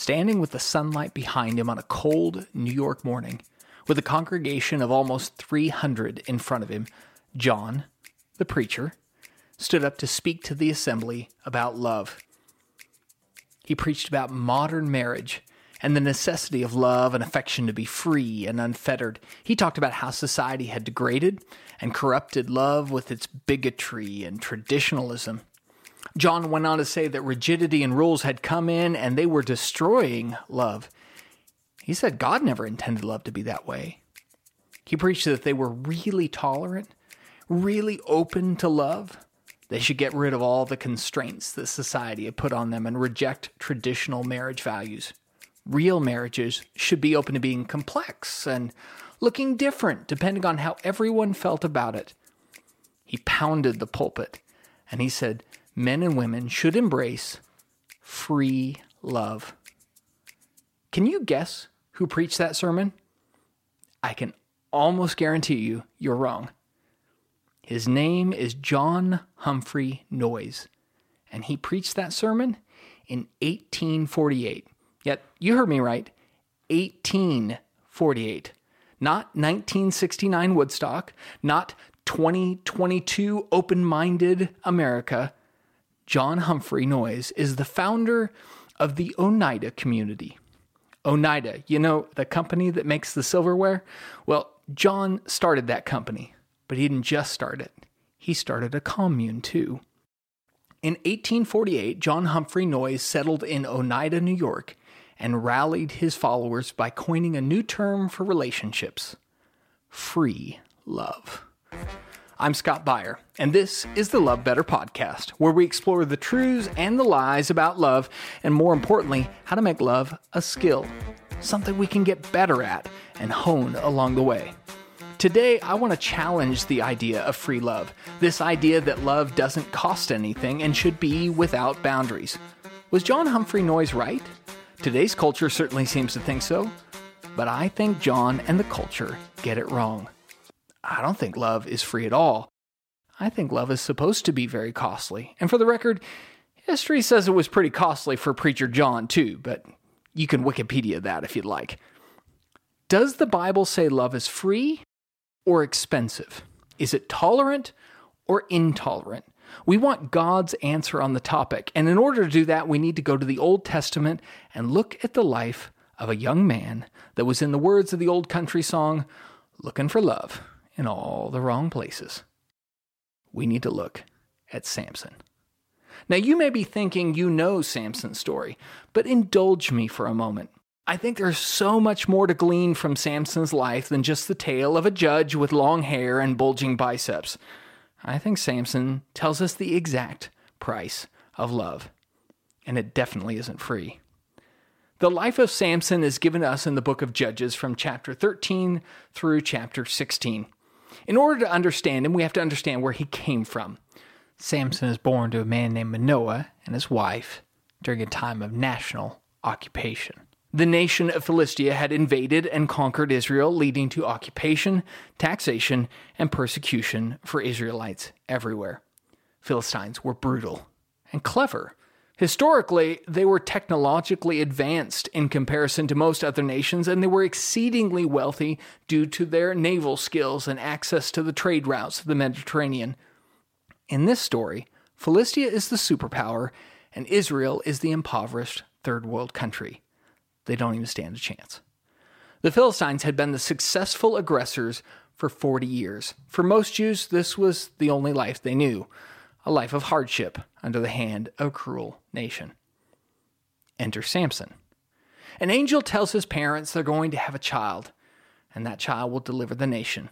standing with the sunlight behind him on a cold New York morning, with a congregation of almost 300 in front of him, John, the preacher, stood up to speak to the assembly about love. He preached about modern marriage and the necessity of love and affection to be free and unfettered. He talked about how society had degraded and corrupted love with its bigotry and traditionalism. John went on to say that rigidity and rules had come in and they were destroying love. He said God never intended love to be that way. He preached that they were really tolerant, really open to love. They should get rid of all the constraints that society had put on them and reject traditional marriage values. Real marriages should be open to being complex and looking different depending on how everyone felt about it. He pounded the pulpit and he said, men and women should embrace free love. Can you guess who preached that sermon? I can almost guarantee you you're wrong. His name is John Humphrey Noyes, and he preached that sermon in 1848. Yet, you heard me right 1848. Not 1969 Woodstock, not 2022 open minded America, John Humphrey Noyes is the founder of the Oneida community. Oneida, you know, the company that makes the silverware? Well, John started that company, but he didn't just start it, he started a commune too. In 1848, John Humphrey Noyes settled in Oneida, New York, and rallied his followers by coining a new term for relationships free love. I'm Scott Beyer, and this is the Love Better podcast, where we explore the truths and the lies about love, and more importantly, how to make love a skill, something we can get better at and hone along the way. Today, I want to challenge the idea of free love, this idea that love doesn't cost anything and should be without boundaries. Was John Humphrey Noyes right? Today's culture certainly seems to think so, but I think John and the culture get it wrong. I don't think love is free at all. I think love is supposed to be very costly. And for the record, history says it was pretty costly for Preacher John, too, but you can Wikipedia that if you'd like. Does the Bible say love is free or expensive? Is it tolerant or intolerant? We want God's answer on the topic, and in order to do that, we need to go to the Old Testament and look at the life of a young man that was, in the words of the old country song, looking for love in all the wrong places. We need to look at Samson. Now, you may be thinking you know Samson's story, but indulge me for a moment. I think there's so much more to glean from Samson's life than just the tale of a judge with long hair and bulging biceps. I think Samson tells us the exact price of love, and it definitely isn't free. The life of Samson is given us in the book of Judges from chapter 13 through chapter 16. In order to understand him, we have to understand where he came from. Samson is born to a man named Manoah and his wife during a time of national occupation. The nation of Philistia had invaded and conquered Israel, leading to occupation, taxation, and persecution for Israelites everywhere. Philistines were brutal and clever. Historically, they were technologically advanced in comparison to most other nations, and they were exceedingly wealthy due to their naval skills and access to the trade routes of the Mediterranean. In this story, Philistia is the superpower, and Israel is the impoverished third world country. They don't even stand a chance. The Philistines had been the successful aggressors for 40 years. For most Jews, this was the only life they knew a life of hardship under the hand of a cruel nation. Enter Samson. An angel tells his parents they're going to have a child, and that child will deliver the nation.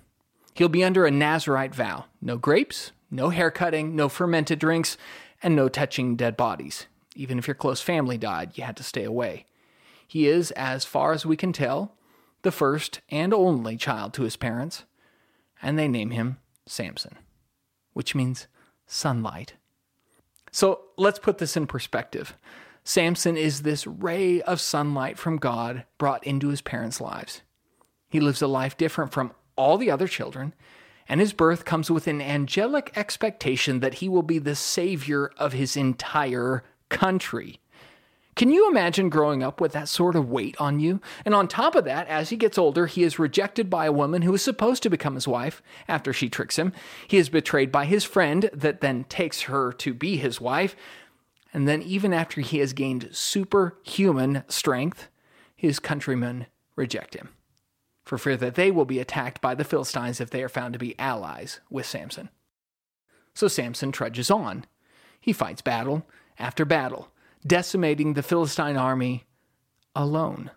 He'll be under a Nazarite vow no grapes, no hair cutting, no fermented drinks, and no touching dead bodies. Even if your close family died, you had to stay away. He is, as far as we can tell, the first and only child to his parents, and they name him Samson, which means sunlight. So let's put this in perspective. Samson is this ray of sunlight from God brought into his parents' lives. He lives a life different from all the other children, and his birth comes with an angelic expectation that he will be the savior of his entire country. Can you imagine growing up with that sort of weight on you? And on top of that, as he gets older, he is rejected by a woman who is supposed to become his wife after she tricks him. He is betrayed by his friend that then takes her to be his wife. And then, even after he has gained superhuman strength, his countrymen reject him for fear that they will be attacked by the Philistines if they are found to be allies with Samson. So Samson trudges on. He fights battle after battle decimating the Philistine army alone.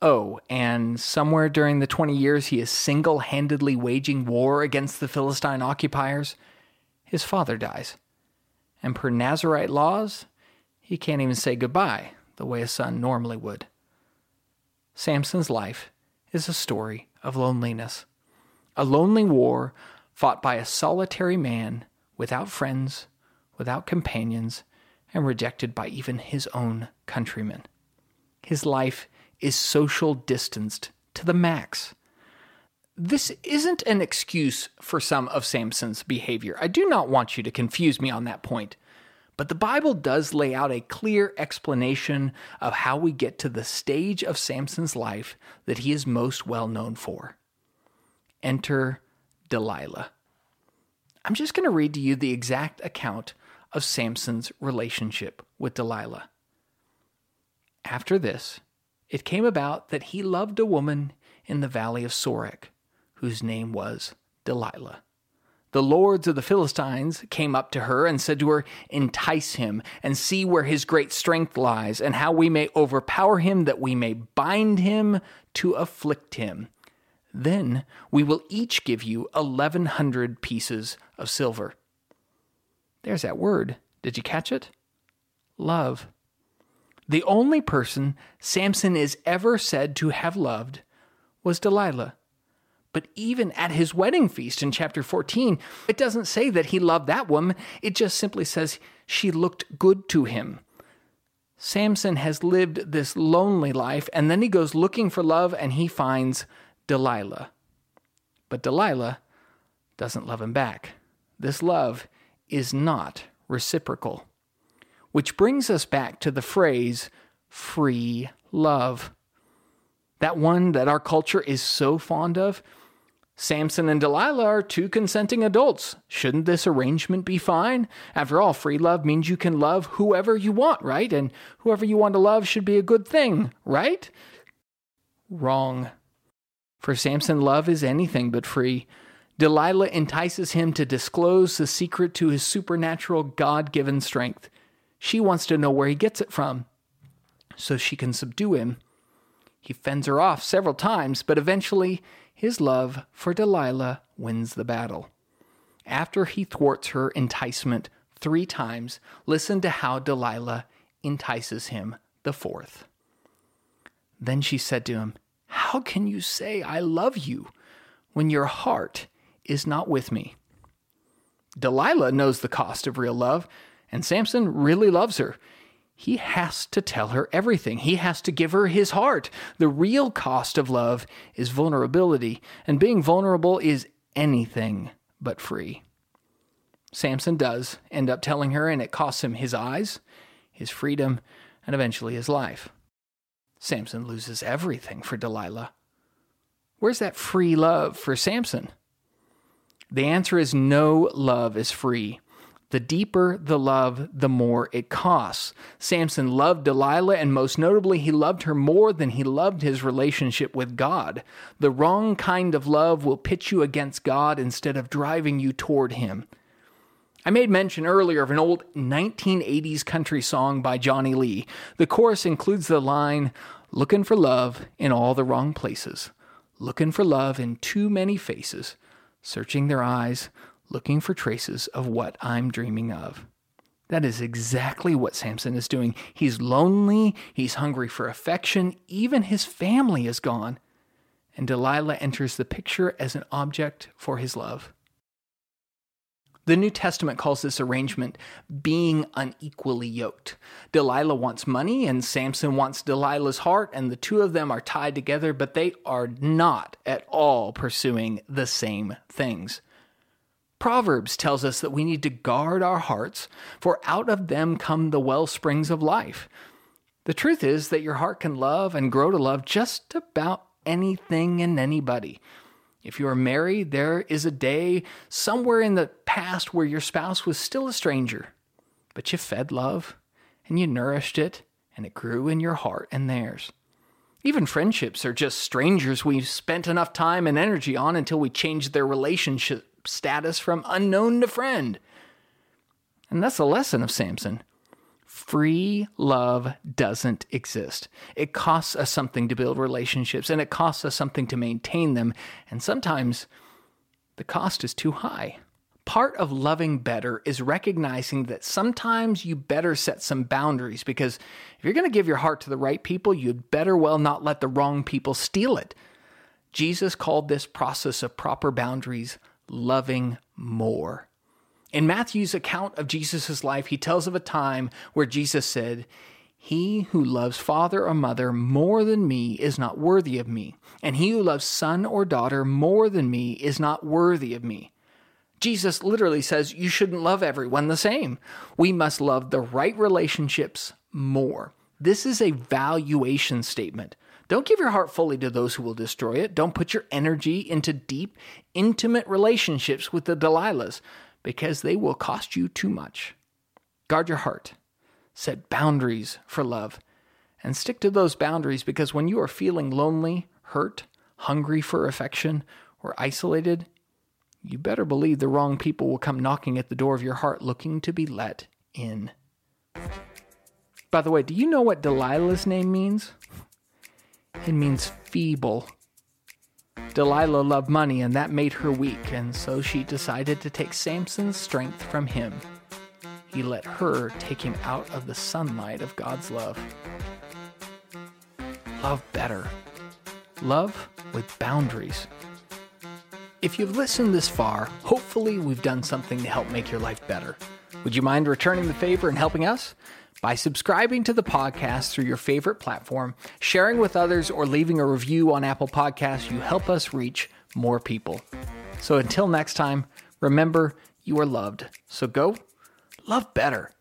Oh, and somewhere during the 20 years he is single handedly waging war against the Philistine occupiers, his father dies. And per Nazarite laws, he can't even say goodbye the way a son normally would. Samson's life is a story of loneliness. A lonely war fought by a solitary man without friends, without companions, and rejected by even his own countrymen. His life is social distanced to the max. This isn't an excuse for some of Samson's behavior. I do not want you to confuse me on that point. But the Bible does lay out a clear explanation of how we get to the stage of Samson's life that he is most well known for. Enter Delilah. I'm just going to read to you the exact account of Samson's relationship with Delilah. After this, it came about that he loved a woman in the valley of Sorek, whose name was Delilah. The lords of the Philistines came up to her and said to her, Entice him, and see where his great strength lies, and how we may overpower him, that we may bind him to afflict him. Then we will each give you eleven hundred pieces of silver. There's that word. Did you catch it? Love. The only person Samson is ever said to have loved was Delilah. But even at his wedding feast in chapter 14, it doesn't say that he loved that woman. It just simply says she looked good to him. Samson has lived this lonely life, and then he goes looking for love and he finds Delilah. But Delilah doesn't love him back. This love is not reciprocal. Which brings us back to the phrase free love. That one that our culture is so fond of. Samson and Delilah are two consenting adults. Shouldn't this arrangement be fine? After all, free love means you can love whoever you want, right? And whoever you want to love should be a good thing, right? Wrong. For Samson, love is anything but free. Delilah entices him to disclose the secret to his supernatural God given strength. She wants to know where he gets it from so she can subdue him. He fends her off several times, but eventually his love for Delilah wins the battle. After he thwarts her enticement three times, listen to how Delilah entices him the fourth. Then she said to him, How can you say, I love you, when your heart is not with me. Delilah knows the cost of real love, and Samson really loves her. He has to tell her everything. He has to give her his heart. The real cost of love is vulnerability, and being vulnerable is anything but free. Samson does end up telling her, and it costs him his eyes, his freedom, and eventually his life. Samson loses everything for Delilah. Where's that free love for Samson? The answer is no love is free. The deeper the love, the more it costs. Samson loved Delilah, and most notably, he loved her more than he loved his relationship with God. The wrong kind of love will pit you against God instead of driving you toward Him. I made mention earlier of an old 1980s country song by Johnny Lee. The chorus includes the line, Looking for love in all the wrong places, looking for love in too many faces searching their eyes, looking for traces of what I'm dreaming of. That is exactly what Samson is doing. He's lonely, he's hungry for affection, even his family is gone. And Delilah enters the picture as an object for his love. The New Testament calls this arrangement being unequally yoked. Delilah wants money, and Samson wants Delilah's heart, and the two of them are tied together, but they are not at all pursuing the same things. Proverbs tells us that we need to guard our hearts, for out of them come the well springs of life. The truth is that your heart can love and grow to love just about anything and anybody. If you are married, there is a day somewhere in the past where your spouse was still a stranger, but you fed love and you nourished it, and it grew in your heart and theirs. Even friendships are just strangers we've spent enough time and energy on until we change their relationship status from unknown to friend. And that's the lesson of Samson. Free love doesn't exist. It costs us something to build relationships and it costs us something to maintain them. And sometimes the cost is too high. Part of loving better is recognizing that sometimes you better set some boundaries because if you're going to give your heart to the right people, you'd better well not let the wrong people steal it. Jesus called this process of proper boundaries loving more. In Matthew's account of Jesus' life, he tells of a time where Jesus said, He who loves father or mother more than me is not worthy of me, and he who loves son or daughter more than me is not worthy of me. Jesus literally says you shouldn't love everyone the same. We must love the right relationships more. This is a valuation statement. Don't give your heart fully to those who will destroy it. Don't put your energy into deep, intimate relationships with the Delilahs because they will cost you too much. Guard your heart, set boundaries for love, and stick to those boundaries because when you are feeling lonely, hurt, hungry for affection, or isolated, you better believe the wrong people will come knocking at the door of your heart looking to be let in. By the way, do you know what Delilah's name means? It means feeble. Delilah loved money, and that made her weak, and so she decided to take Samson's strength from him. He let her take him out of the sunlight of God's love. Love better. Love with boundaries. If you've listened this far, hopefully we've done something to help make your life better. Would you mind returning the favor and helping us? By subscribing to the podcast through your favorite platform, sharing with others, or leaving a review on Apple Podcasts, you help us reach more people. So until next time, remember you are loved. So go love better.